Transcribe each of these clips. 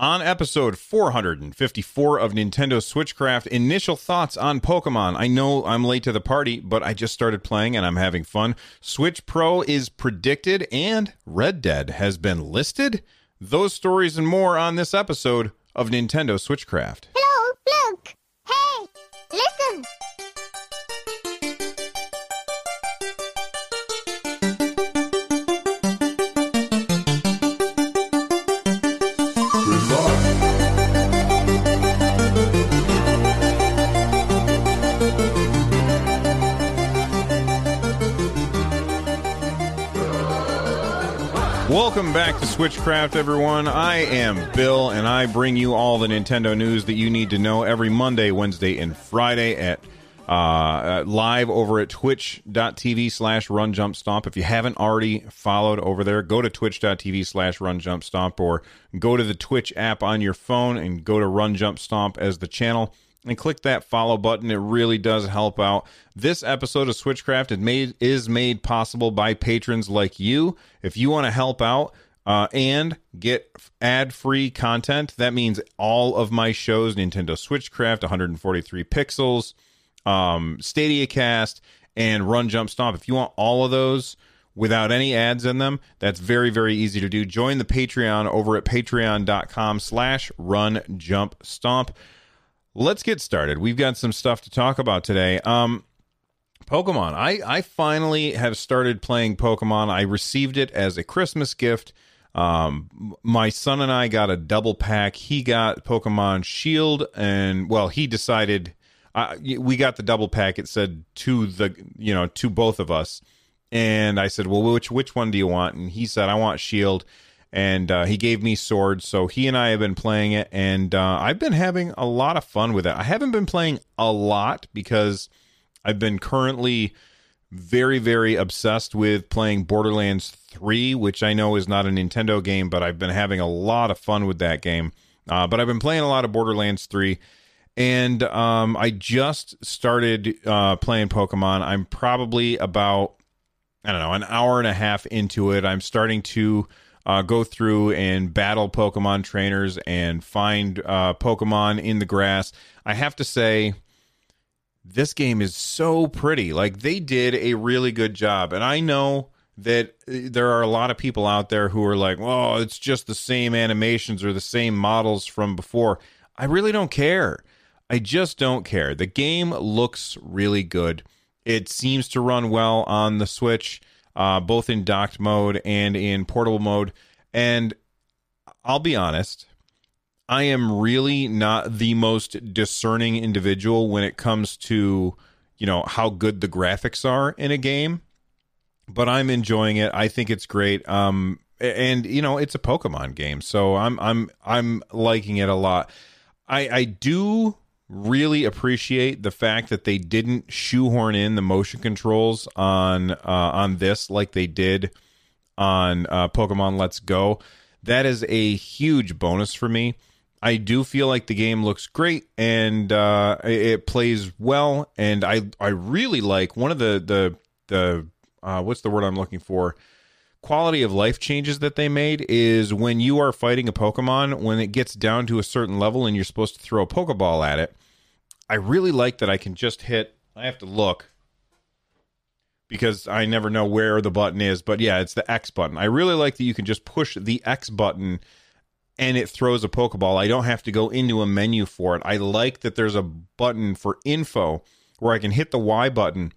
On episode 454 of Nintendo Switchcraft, initial thoughts on Pokemon. I know I'm late to the party, but I just started playing and I'm having fun. Switch Pro is predicted and Red Dead has been listed. Those stories and more on this episode of Nintendo Switchcraft. Welcome back to Switchcraft, everyone. I am Bill, and I bring you all the Nintendo news that you need to know every Monday, Wednesday, and Friday at uh, live over at twitch.tv slash run jump. If you haven't already followed over there, go to twitch.tv slash run jump or go to the Twitch app on your phone and go to run jump stomp as the channel and click that follow button. It really does help out. This episode of Switchcraft is made is made possible by patrons like you. If you want to help out uh, and get ad-free content, that means all of my shows: Nintendo Switchcraft, 143 Pixels, um, Stadia Cast, and Run Jump Stomp. If you want all of those without any ads in them that's very very easy to do join the patreon over at patreon.com slash run jump stomp let's get started. We've got some stuff to talk about today. Um, Pokemon. I I finally have started playing Pokemon. I received it as a Christmas gift. Um, my son and I got a double pack. He got Pokemon Shield, and well, he decided uh, we got the double pack. It said to the you know to both of us, and I said, well, which which one do you want? And he said, I want Shield and uh, he gave me swords. So he and I have been playing it, and uh, I've been having a lot of fun with it. I haven't been playing a lot because I've been currently very, very obsessed with playing Borderlands 3, which I know is not a Nintendo game, but I've been having a lot of fun with that game. Uh, but I've been playing a lot of Borderlands 3. And um, I just started uh, playing Pokemon. I'm probably about, I don't know, an hour and a half into it. I'm starting to uh, go through and battle Pokemon trainers and find uh, Pokemon in the grass. I have to say, this game is so pretty. Like, they did a really good job. And I know that uh, there are a lot of people out there who are like, well, it's just the same animations or the same models from before. I really don't care. I just don't care. The game looks really good. It seems to run well on the Switch uh, both in docked mode and in portable mode. And I'll be honest, I am really not the most discerning individual when it comes to, you know, how good the graphics are in a game. But I'm enjoying it. I think it's great. Um, and you know, it's a Pokemon game, so I'm I'm I'm liking it a lot. I I do really appreciate the fact that they didn't shoehorn in the motion controls on uh, on this like they did on uh, Pokemon Let's Go. That is a huge bonus for me. I do feel like the game looks great and uh, it plays well, and I I really like one of the the the uh, what's the word I'm looking for quality of life changes that they made is when you are fighting a Pokemon, when it gets down to a certain level and you're supposed to throw a Pokeball at it, I really like that I can just hit. I have to look because I never know where the button is, but yeah, it's the X button. I really like that you can just push the X button and it throws a Pokeball. I don't have to go into a menu for it. I like that there's a button for info where I can hit the Y button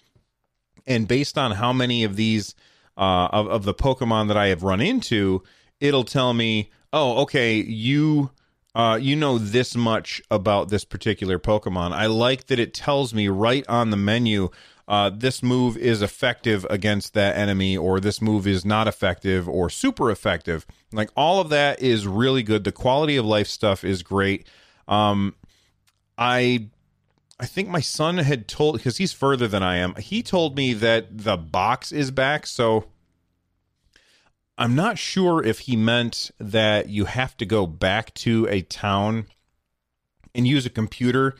and based on how many of these uh, of, of the Pokemon that I have run into, it'll tell me, oh, okay, you uh, you know this much about this particular Pokemon. I like that it tells me right on the menu uh, this move is effective against that enemy, or this move is not effective, or super effective. Like all of that is really good. The quality of life stuff is great. Um, I I think my son had told because he's further than I am. He told me that the box is back, so I'm not sure if he meant that you have to go back to a town and use a computer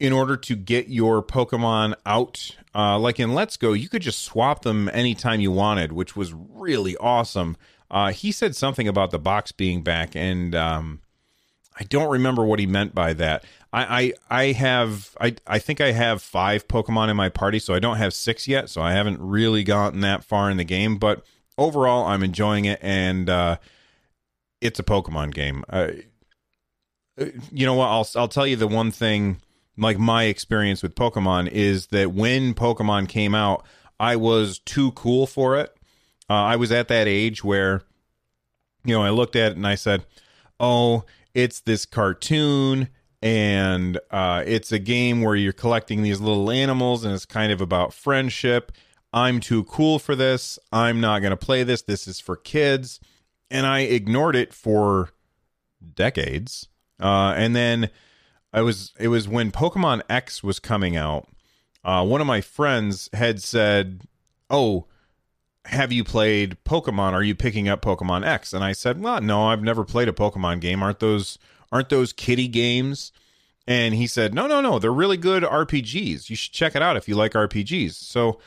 in order to get your Pokemon out. Uh, like in Let's Go, you could just swap them anytime you wanted, which was really awesome. Uh, he said something about the box being back, and um, I don't remember what he meant by that. I, I I have I I think I have five Pokemon in my party, so I don't have six yet. So I haven't really gotten that far in the game, but overall, I'm enjoying it, and uh, it's a Pokemon game. You know what? I'll I'll tell you the one thing. Like my experience with Pokemon is that when Pokemon came out, I was too cool for it. Uh, I was at that age where, you know, I looked at it and I said, "Oh, it's this cartoon." And uh, it's a game where you're collecting these little animals and it's kind of about friendship. I'm too cool for this. I'm not going to play this. This is for kids. And i ignored it for decades. Uh, and then i was it was when pokemon x was coming out uh, one of my friends had said oh have you played pokemon? Are you picking up pokemon x? And i said well no i've never played a pokemon game. Aren't those aren't those kitty games? And he said, no, no, no, they're really good RPGs. You should check it out if you like RPGs. So,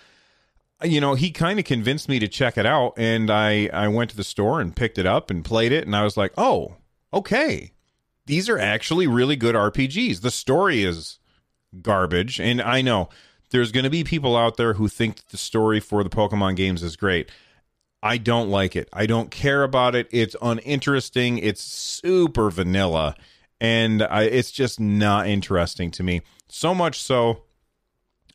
you know, he kind of convinced me to check it out, and I I went to the store and picked it up and played it, and I was like, oh, okay, these are actually really good RPGs. The story is garbage, and I know there's going to be people out there who think the story for the Pokemon games is great. I don't like it. I don't care about it. It's uninteresting. It's super vanilla, and I, it's just not interesting to me. So much so,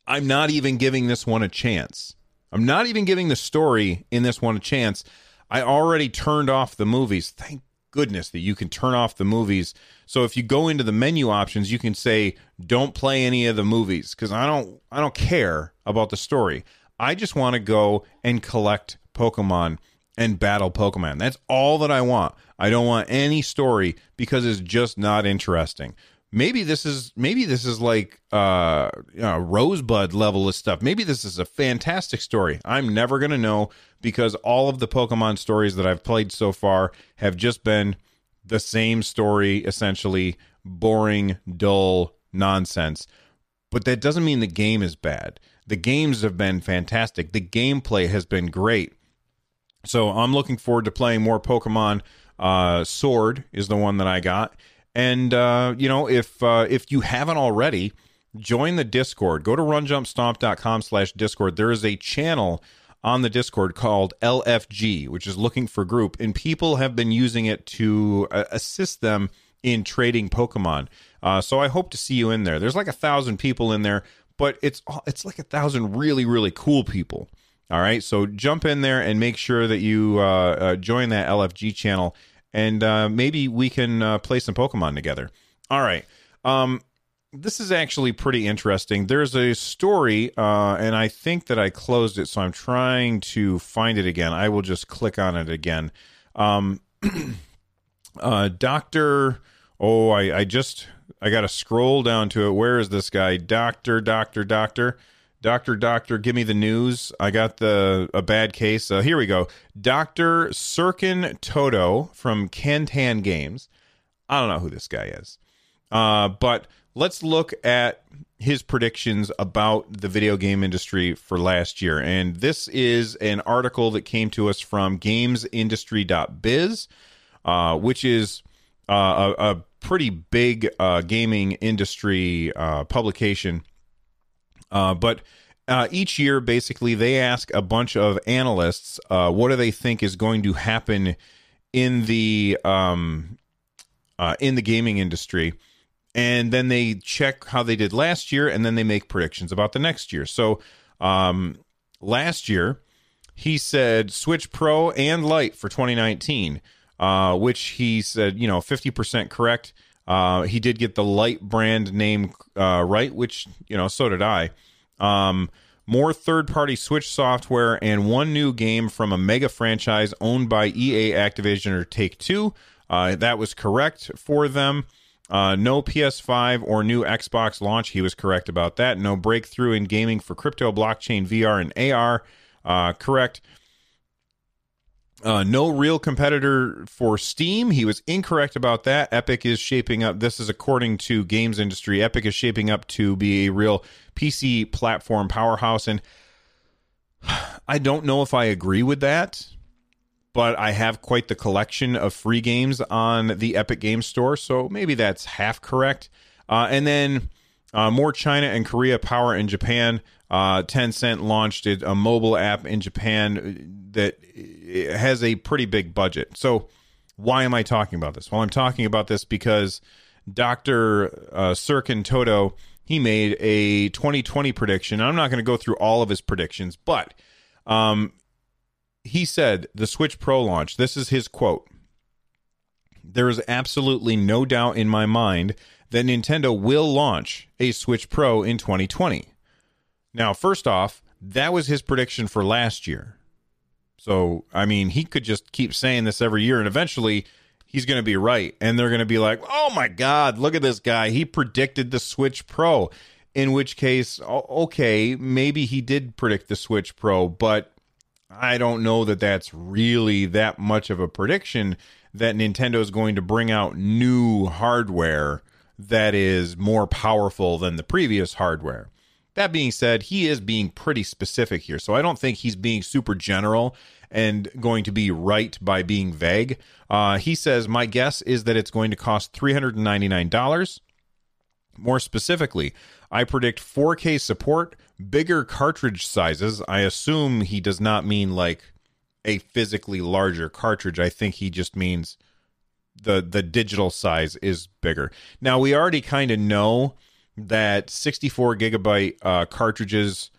I'm not even giving this one a chance. I'm not even giving the story in this one a chance. I already turned off the movies. Thank goodness that you can turn off the movies. So if you go into the menu options, you can say don't play any of the movies cuz I don't I don't care about the story. I just want to go and collect Pokemon and battle Pokemon. That's all that I want. I don't want any story because it's just not interesting. Maybe this is maybe this is like uh you know, Rosebud level of stuff. Maybe this is a fantastic story. I'm never gonna know because all of the Pokemon stories that I've played so far have just been the same story, essentially boring, dull nonsense. But that doesn't mean the game is bad. The games have been fantastic. The gameplay has been great. So I'm looking forward to playing more Pokemon. Uh, Sword is the one that I got, and uh, you know if uh, if you haven't already, join the Discord. Go to runjumpstomp.com/discord. There is a channel on the Discord called LFG, which is looking for group, and people have been using it to uh, assist them in trading Pokemon. Uh, so I hope to see you in there. There's like a thousand people in there, but it's it's like a thousand really really cool people. All right, so jump in there and make sure that you uh, uh, join that LFG channel, and uh, maybe we can uh, play some Pokemon together. All right, um, this is actually pretty interesting. There's a story, uh, and I think that I closed it, so I'm trying to find it again. I will just click on it again. Um, uh, Doctor, oh, I, I just I got to scroll down to it. Where is this guy? Doctor, Doctor, Doctor. Doctor, doctor, give me the news. I got the a bad case. Uh, here we go. Doctor Serkan Toto from Kantan Games. I don't know who this guy is, uh, but let's look at his predictions about the video game industry for last year. And this is an article that came to us from GamesIndustry.biz, uh, which is uh, a, a, pretty big uh, gaming industry uh, publication. Uh, but uh, each year, basically, they ask a bunch of analysts uh, what do they think is going to happen in the um, uh, in the gaming industry, and then they check how they did last year, and then they make predictions about the next year. So um, last year, he said Switch Pro and Lite for 2019, uh, which he said you know 50% correct. Uh, he did get the light brand name uh, right, which you know, so did I. Um, more third-party Switch software and one new game from a mega franchise owned by EA, Activision, or Take Two. Uh, that was correct for them. Uh, no PS5 or new Xbox launch. He was correct about that. No breakthrough in gaming for crypto, blockchain, VR, and AR. Uh, correct. Uh, no real competitor for Steam. He was incorrect about that. Epic is shaping up. This is according to Games Industry. Epic is shaping up to be a real PC platform powerhouse, and I don't know if I agree with that. but I have quite the collection of free games on the Epic Game Store, so maybe that's half correct. Uh, and then uh, more China and Korea power in Japan. Uh, Tencent launched a mobile app in Japan that has a pretty big budget. So, why am I talking about this? Well, I'm talking about this because Dr. Uh, Serkan Toto he made a 2020 prediction. I'm not going to go through all of his predictions, but um, he said the Switch Pro launch. This is his quote. There is absolutely no doubt in my mind that Nintendo will launch a Switch Pro in 2020. Now, first off, that was his prediction for last year. So, I mean, he could just keep saying this every year and eventually he's going to be right. And they're going to be like, oh my God, look at this guy. He predicted the Switch Pro. In which case, okay, maybe he did predict the Switch Pro, but I don't know that that's really that much of a prediction that Nintendo is going to bring out new hardware that is more powerful than the previous hardware. That being said, he is being pretty specific here. So I don't think he's being super general and going to be right by being vague. Uh, he says, My guess is that it's going to cost $399. More specifically, I predict 4K support, bigger cartridge sizes. I assume he does not mean like a physically larger cartridge. I think he just means the the digital size is bigger. Now we already kind of know that 64 gigabyte uh, cartridges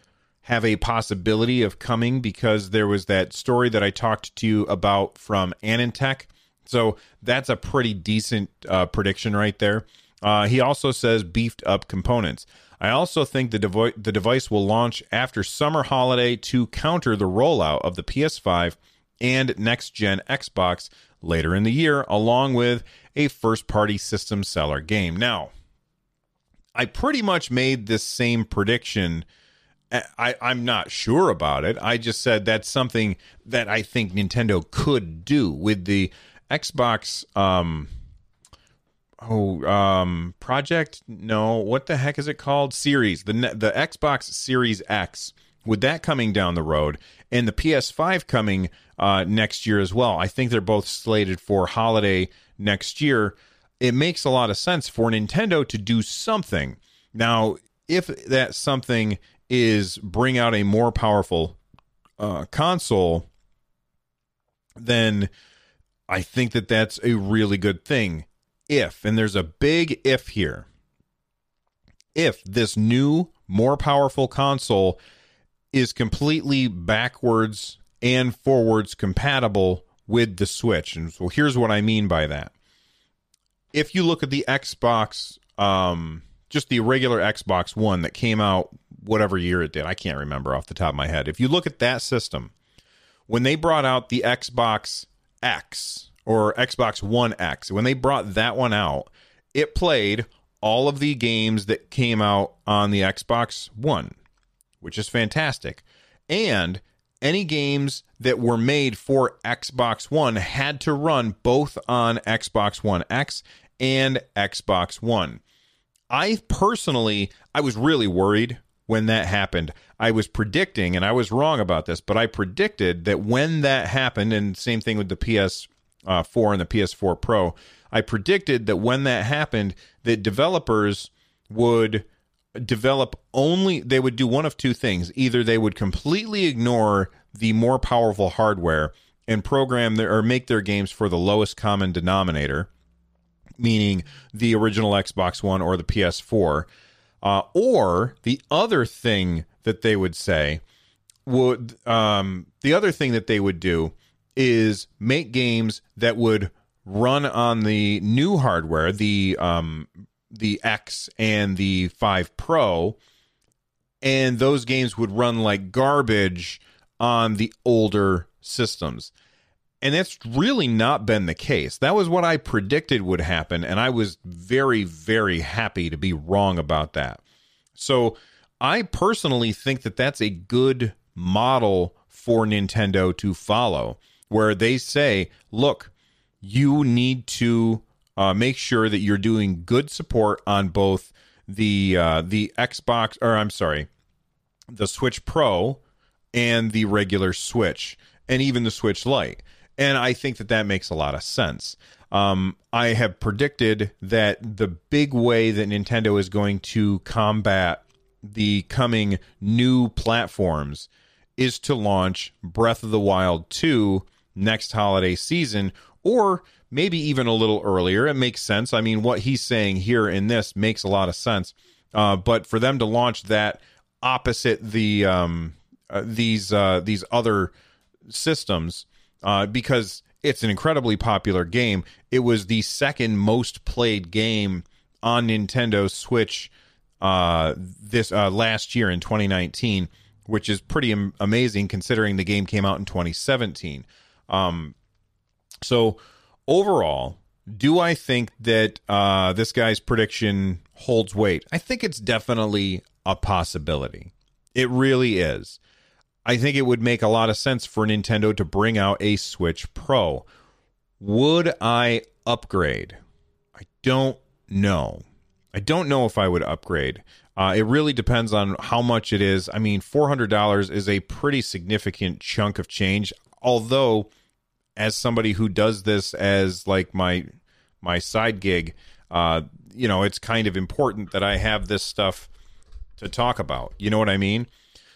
have a possibility of coming because there was that story that I talked to you about from AnandTech. So that's a pretty decent uh, prediction right there. Uh, he also says beefed up components. I also think the, devo- the device will launch after summer holiday to counter the rollout of the PS5 and next gen Xbox later in the year, along with a first party system seller game. Now, I pretty much made this same prediction. I, I'm not sure about it. I just said that's something that I think Nintendo could do with the Xbox. Um, oh, um, Project? No, what the heck is it called? Series the the Xbox Series X. With that coming down the road, and the PS5 coming uh, next year as well. I think they're both slated for holiday next year. It makes a lot of sense for Nintendo to do something. Now, if that something is bring out a more powerful uh, console, then I think that that's a really good thing. If, and there's a big if here, if this new, more powerful console is completely backwards and forwards compatible with the Switch. And so here's what I mean by that. If you look at the Xbox, um, just the regular Xbox One that came out whatever year it did, I can't remember off the top of my head. If you look at that system, when they brought out the Xbox X or Xbox One X, when they brought that one out, it played all of the games that came out on the Xbox One, which is fantastic. And any games that were made for Xbox One had to run both on Xbox One X and Xbox One. I personally, I was really worried when that happened. I was predicting, and I was wrong about this, but I predicted that when that happened, and same thing with the PS4 uh, and the PS4 Pro, I predicted that when that happened, that developers would develop only they would do one of two things either they would completely ignore the more powerful hardware and program their or make their games for the lowest common denominator meaning the original xbox one or the ps4 uh, or the other thing that they would say would um, the other thing that they would do is make games that would run on the new hardware the um, the X and the 5 Pro, and those games would run like garbage on the older systems. And that's really not been the case. That was what I predicted would happen, and I was very, very happy to be wrong about that. So I personally think that that's a good model for Nintendo to follow, where they say, look, you need to uh, make sure that you're doing good support on both the uh, the Xbox or I'm sorry, the Switch Pro and the regular Switch and even the Switch Lite. And I think that that makes a lot of sense. Um, I have predicted that the big way that Nintendo is going to combat the coming new platforms is to launch Breath of the Wild 2 next holiday season, or maybe even a little earlier. It makes sense. I mean, what he's saying here in this makes a lot of sense. Uh, but for them to launch that opposite the um, uh, these uh, these other systems, uh, because it's an incredibly popular game. It was the second most played game on Nintendo Switch uh, this uh, last year in 2019, which is pretty am- amazing considering the game came out in 2017. Um, so overall, do I think that uh, this guy's prediction holds weight? I think it's definitely a possibility. It really is. I think it would make a lot of sense for Nintendo to bring out a Switch Pro. Would I upgrade? I don't know. I don't know if I would upgrade. Uh, it really depends on how much it is. I mean, $400 is a pretty significant chunk of change. Although, as somebody who does this as like my my side gig, uh, you know, it's kind of important that I have this stuff to talk about. You know what I mean?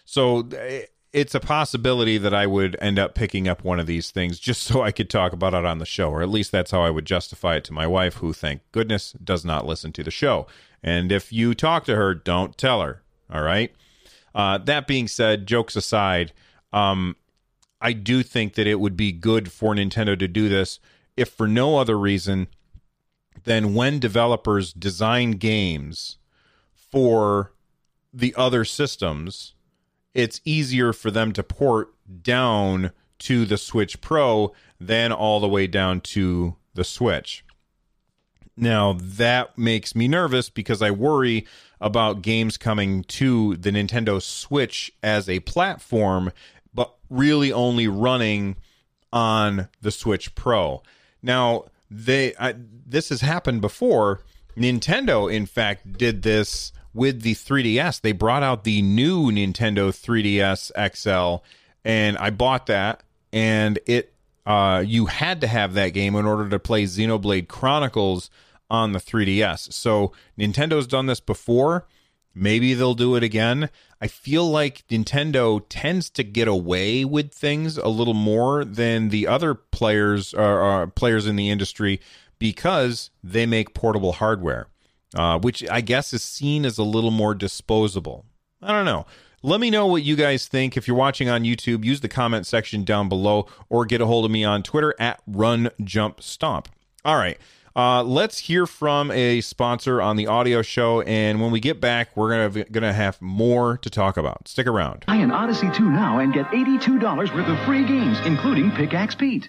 So eh, it's a possibility that I would end up picking up one of these things just so I could talk about it on the show, or at least that's how I would justify it to my wife, who, thank goodness, does not listen to the show. And if you talk to her, don't tell her. All right. Uh, that being said, jokes aside, um, I do think that it would be good for Nintendo to do this, if for no other reason than when developers design games for the other systems it's easier for them to port down to the Switch Pro than all the way down to the Switch. Now, that makes me nervous because I worry about games coming to the Nintendo Switch as a platform, but really only running on the Switch Pro. Now, they I, this has happened before. Nintendo, in fact, did this with the 3DS. They brought out the new Nintendo 3DS XL, and I bought that, and it uh, you had to have that game in order to play Xenoblade Chronicles on the 3DS. So Nintendo's done this before. Maybe they'll do it again. I feel like Nintendo tends to get away with things a little more than the other players uh, uh, players in the industry because they make portable hardware uh, which I guess is seen as a little more disposable. I don't know. Let me know what you guys think. If you're watching on YouTube, use the comment section down below or get a hold of me on Twitter at Run Jump Stomp. All right. Uh, let's hear from a sponsor on the audio show, and when we get back, we're gonna gonna have more to talk about. Stick around. Buy an Odyssey 2 now and get $82 worth of free games, including Pickaxe Pete.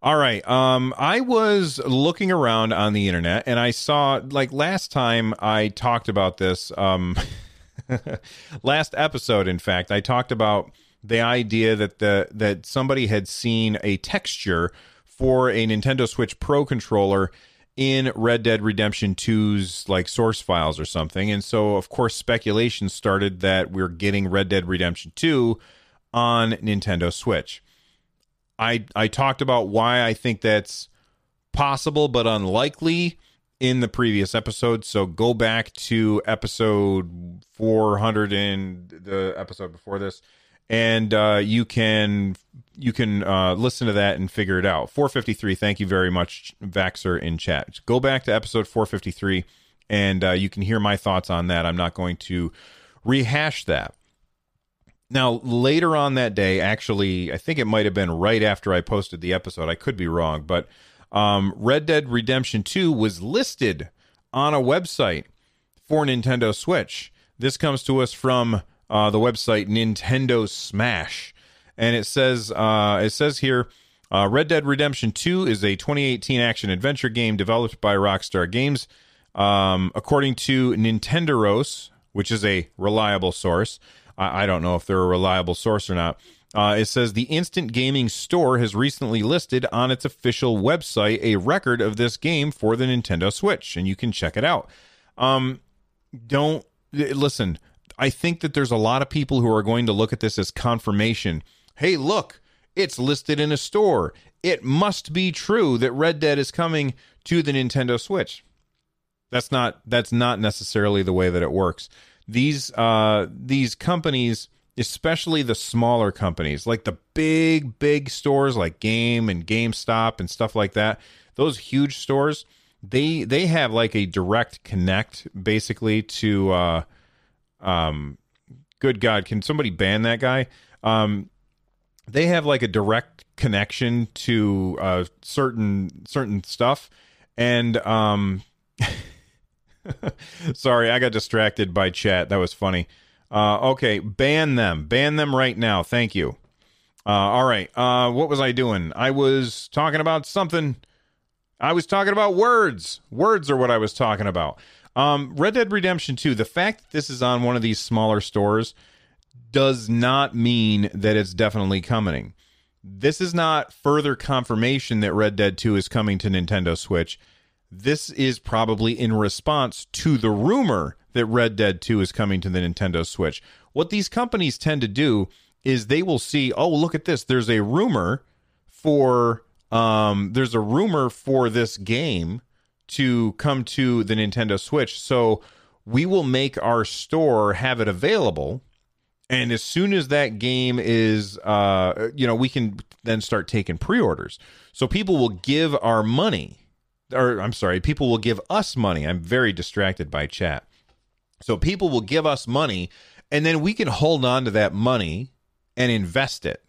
All right. Um, I was looking around on the internet and I saw like last time I talked about this. Um, last episode, in fact, I talked about the idea that the that somebody had seen a texture for a Nintendo Switch Pro controller in Red Dead Redemption 2's like source files or something. And so of course speculation started that we're getting Red Dead Redemption 2 on Nintendo Switch. I I talked about why I think that's possible but unlikely in the previous episode. So go back to episode 400 and the episode before this and uh, you can you can uh, listen to that and figure it out. 453. Thank you very much, Vaxer in chat. Go back to episode 453, and uh, you can hear my thoughts on that. I'm not going to rehash that. Now, later on that day, actually, I think it might have been right after I posted the episode. I could be wrong, but um, Red Dead Redemption 2 was listed on a website for Nintendo Switch. This comes to us from uh, the website Nintendo Smash, and it says uh, it says here. Uh, Red Dead Redemption 2 is a 2018 action adventure game developed by Rockstar Games. Um, according to Nintenderos, which is a reliable source, I, I don't know if they're a reliable source or not. Uh, it says the Instant Gaming Store has recently listed on its official website a record of this game for the Nintendo Switch, and you can check it out. Um, don't listen. I think that there's a lot of people who are going to look at this as confirmation. Hey, look, it's listed in a store. It must be true that Red Dead is coming to the Nintendo Switch. That's not that's not necessarily the way that it works. These uh these companies especially the smaller companies like the big big stores like game and gamestop and stuff like that those huge stores they they have like a direct connect basically to uh um good god can somebody ban that guy? Um they have like a direct connection to uh certain certain stuff. And um sorry i got distracted by chat that was funny uh, okay, ban them. Ban them right now. Thank you. Uh, all right. Uh, what was I doing? I was talking about something. I was talking about words. Words are what I was talking about. Um, Red Dead Redemption 2, the fact that this is on one of these smaller stores does not mean that it's definitely coming. This is not further confirmation that Red Dead 2 is coming to Nintendo Switch. This is probably in response to the rumor that Red Dead 2 is coming to the Nintendo Switch. What these companies tend to do is they will see, oh, look at this. There's a rumor for um there's a rumor for this game to come to the Nintendo Switch. So we will make our store have it available. And as soon as that game is uh you know, we can then start taking pre-orders. So people will give our money or I'm sorry, people will give us money. I'm very distracted by chat. So people will give us money and then we can hold on to that money and invest it,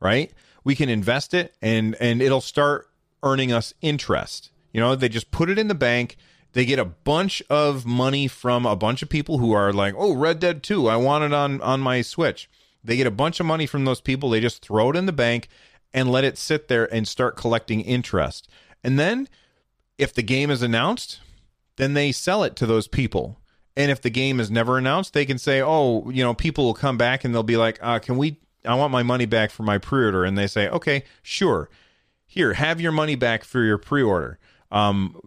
right? We can invest it and and it'll start earning us interest. You know, they just put it in the bank. They get a bunch of money from a bunch of people who are like, "Oh, Red Dead 2, I want it on on my Switch." They get a bunch of money from those people. They just throw it in the bank and let it sit there and start collecting interest. And then if the game is announced, then they sell it to those people and if the game is never announced, they can say, "Oh, you know, people will come back and they'll be like, uh, "Can we? I want my money back for my pre-order." And they say, "Okay, sure. Here, have your money back for your pre-order." Um,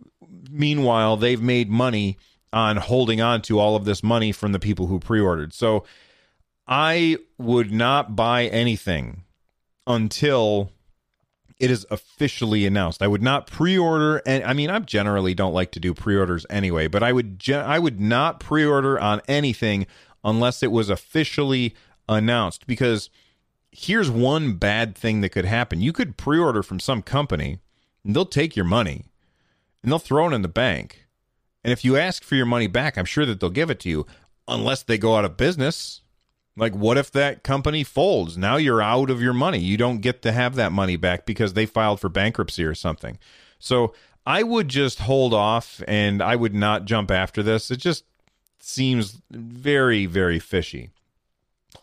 meanwhile, they've made money on holding on to all of this money from the people who pre-ordered. So, I would not buy anything until it is officially announced. I would not pre-order and I mean I generally don't like to do pre-orders anyway, but I would I would not pre-order on anything unless it was officially announced because here's one bad thing that could happen. You could pre-order from some company and they'll take your money and they'll throw it in the bank. And if you ask for your money back, I'm sure that they'll give it to you unless they go out of business like, what if that company folds? Now you're out of your money. You don't get to have that money back because they filed for bankruptcy or something. So I would just hold off and I would not jump after this. It just seems very, very fishy.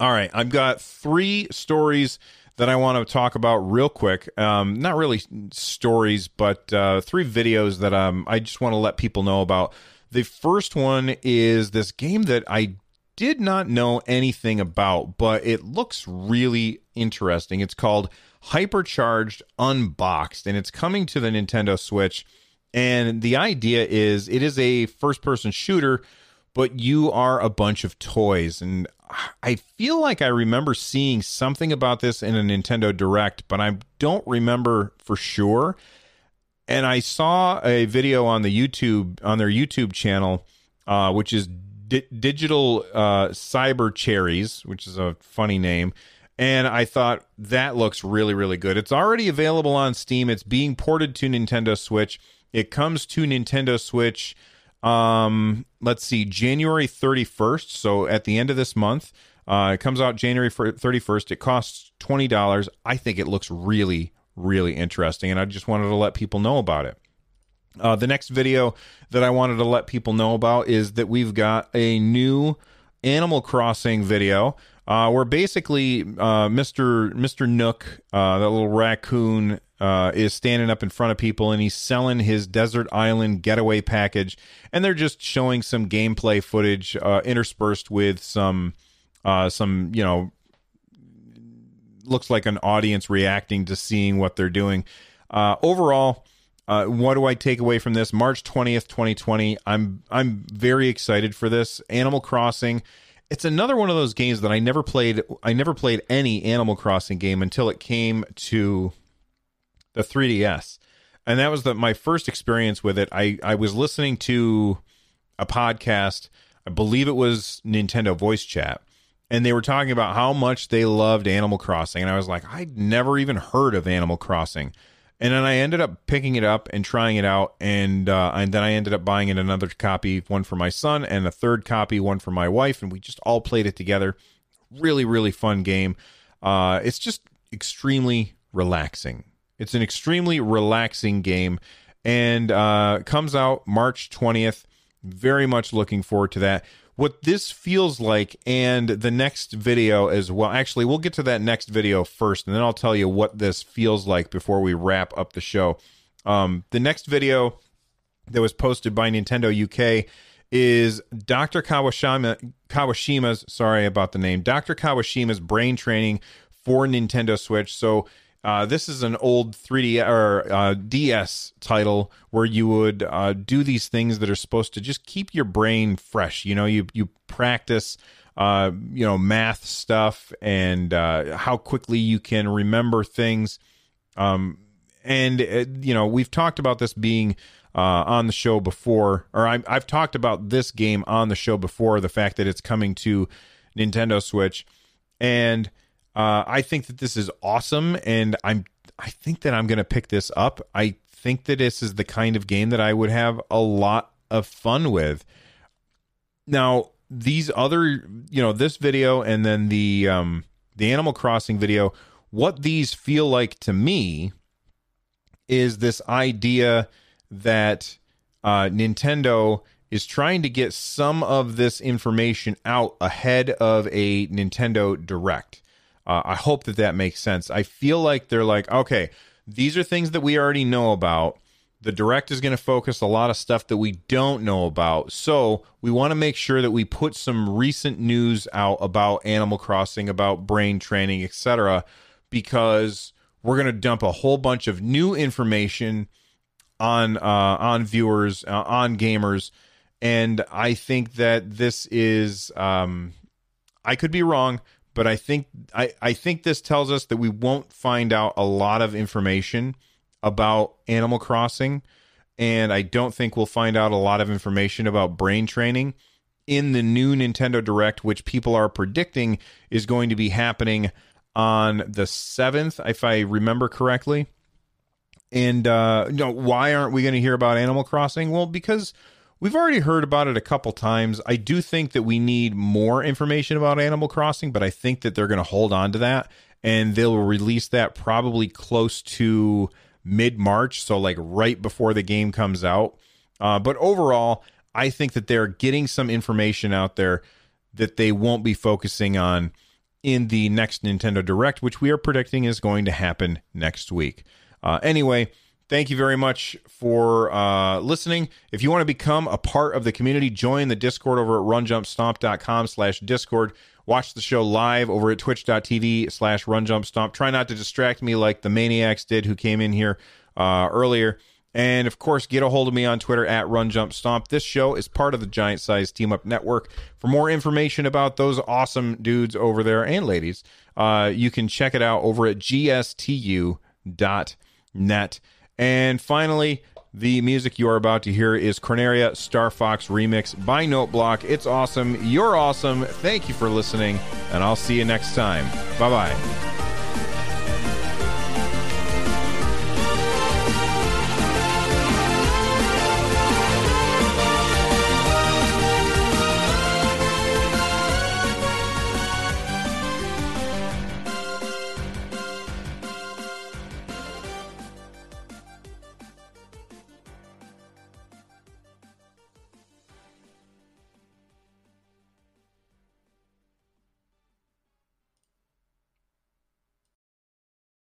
All right, I've got three stories that I want to talk about real quick. Um, not really stories, but uh, three videos that um, I just want to let people know about. The first one is this game that I did not know anything about, but it looks really interesting. It's called Hypercharged Unboxed, and it's coming to the Nintendo Switch. And the idea is it is a first person shooter, but you are a bunch of toys. And I feel like I remember seeing something about this in a Nintendo Direct, but I don't remember for sure. And I saw a video on the YouTube on their YouTube channel, uh, which is Di- digital uh, cyber cherries, which is a funny name, and I thought that looks really, really good. It's already available on Steam. It's being ported to Nintendo Switch. It comes to Nintendo Switch. Um, let's see, January 31st. So at the end of this month, uh, it comes out January 31st. It costs twenty dollars. I think it looks really, really interesting, and I just wanted to let people know about it. Uh, the next video that I wanted to let people know about is that we've got a new Animal Crossing video uh, where basically uh, Mr. Mr. Nook, uh, that little raccoon, uh, is standing up in front of people and he's selling his desert island getaway package, and they're just showing some gameplay footage uh, interspersed with some uh, some you know looks like an audience reacting to seeing what they're doing. overall. Uh, what do I take away from this? March twentieth, twenty twenty. I'm I'm very excited for this. Animal Crossing it's another one of those games that I never played. I never played any Animal Crossing game until it came to the 3DS, and that was the, my first experience with it. I I was listening to a podcast. I believe it was Nintendo Voice Chat, and they were talking about how much they loved Animal Crossing, and I was like, I'd never even heard of Animal Crossing. And then I ended up picking it up and trying it out, and uh, and then I ended up buying it another copy, one for my son, and a third copy, one for my wife, and we just all played it together. Really, really fun game. Uh, it's just extremely relaxing. It's an extremely relaxing game, and uh, comes out March twentieth. Very much looking forward to that what this feels like and the next video as well. Actually, we'll get to that next video first, and then I'll tell you what this feels like before we wrap up the show. Um, the next video that was posted by Nintendo UK is Dr. Kawashima, Kawashima's, sorry about the name, Dr. Kawashima's brain training for Nintendo Switch. So uh, this is an old 3D or uh, DS title where you would uh, do these things that are supposed to just keep your brain fresh. You know, you you practice, uh, you know, math stuff and uh, how quickly you can remember things. Um, and uh, you know, we've talked about this being on the show before, or i I've talked about this game on the show before. The fact that it's coming to Nintendo Switch, and uh, I think that this is awesome, and I'm I think that I'm going to pick this up. I think that this is the kind of game that I would have a lot of fun with. Now, these other, you know, this video and then the um the Animal Crossing video, what these feel like to me is this idea that uh, Nintendo is trying to get some of this information out ahead of a Nintendo Direct. Uh, I hope that that makes sense. I feel like they're like, okay, these are things that we already know about. The direct is going to focus a lot of stuff that we don't know about. So we want to make sure that we put some recent news out about Animal Crossing, about brain training, etc., because we're going to dump a whole bunch of new information on uh, on viewers, uh, on gamers, and I think that this is. Um, I could be wrong, but I think I, I think this tells us that we won't find out a lot of information about Animal Crossing, and I don't think we'll find out a lot of information about brain training in the new Nintendo Direct, which people are predicting is going to be happening on the seventh, if I remember correctly. And uh, you know, why aren't we going to hear about Animal Crossing? Well, because We've already heard about it a couple times. I do think that we need more information about Animal Crossing, but I think that they're going to hold on to that and they'll release that probably close to mid March, so like right before the game comes out. Uh, but overall, I think that they're getting some information out there that they won't be focusing on in the next Nintendo Direct, which we are predicting is going to happen next week. Uh, anyway, Thank you very much for uh, listening. If you want to become a part of the community, join the Discord over at runjumpstomp.com slash Discord. Watch the show live over at twitch.tv slash runjumpstomp. Try not to distract me like the maniacs did who came in here uh, earlier. And of course, get a hold of me on Twitter at runjumpstomp. This show is part of the Giant Size Team Up Network. For more information about those awesome dudes over there and ladies, uh, you can check it out over at gstu.net. And finally, The music you are about to hear is Corneria Star Fox Remix by Noteblock. It's awesome. You're awesome. Thank you for listening, and I'll see you next time. Bye bye.